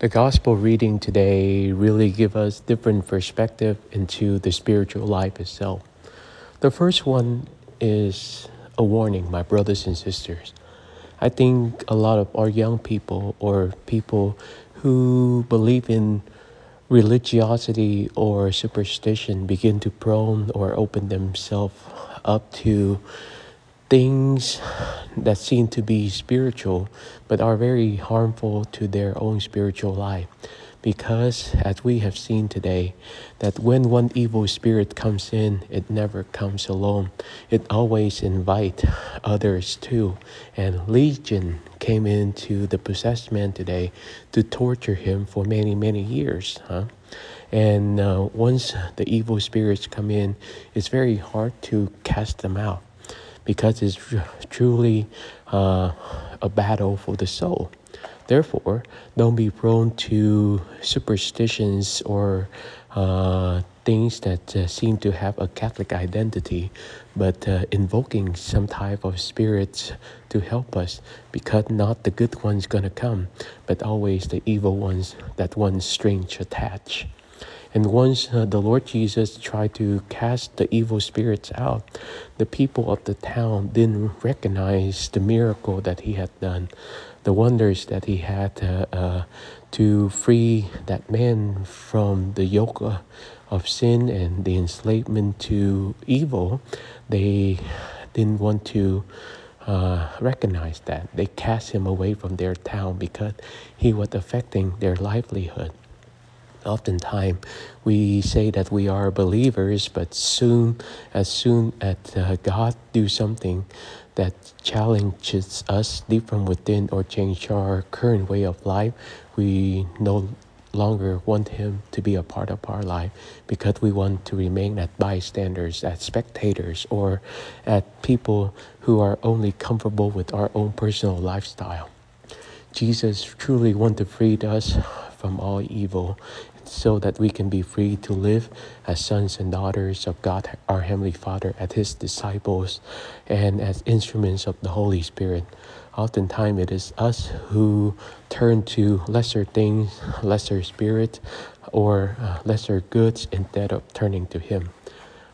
The gospel reading today really give us different perspective into the spiritual life itself. The first one is a warning, my brothers and sisters. I think a lot of our young people or people who believe in religiosity or superstition begin to prone or open themselves up to things that seem to be spiritual but are very harmful to their own spiritual life. Because, as we have seen today, that when one evil spirit comes in, it never comes alone. It always invite others too. And Legion came into the possessed man today to torture him for many, many years. Huh? And uh, once the evil spirits come in, it's very hard to cast them out because it's truly uh, a battle for the soul. Therefore, don't be prone to superstitions or uh, things that uh, seem to have a Catholic identity, but uh, invoking some type of spirits to help us, because not the good ones gonna come, but always the evil ones that one strange attach. And once uh, the Lord Jesus tried to cast the evil spirits out, the people of the town didn't recognize the miracle that he had done, the wonders that he had uh, uh, to free that man from the yoke of sin and the enslavement to evil. They didn't want to uh, recognize that. They cast him away from their town because he was affecting their livelihood. Oftentimes, we say that we are believers, but soon, as soon as uh, God do something that challenges us deep from within or change our current way of life, we no longer want Him to be a part of our life because we want to remain as bystanders, as spectators, or at people who are only comfortable with our own personal lifestyle. Jesus truly want to free us from all evil so that we can be free to live as sons and daughters of God, our Heavenly Father, as His disciples, and as instruments of the Holy Spirit. Oftentimes, it is us who turn to lesser things, lesser spirit, or uh, lesser goods instead of turning to Him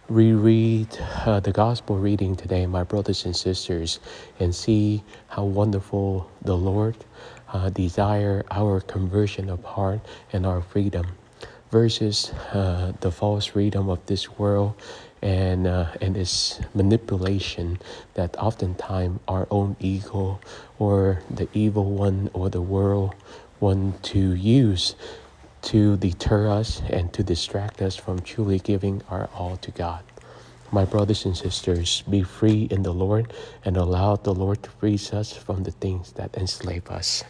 reread uh, the gospel reading today, my brothers and sisters, and see how wonderful the Lord uh, desire our conversion of heart and our freedom versus uh, the false freedom of this world and uh, and its manipulation that oftentimes our own ego or the evil one or the world want to use to deter us and to distract us from truly giving our all to God. My brothers and sisters, be free in the Lord and allow the Lord to free us from the things that enslave us.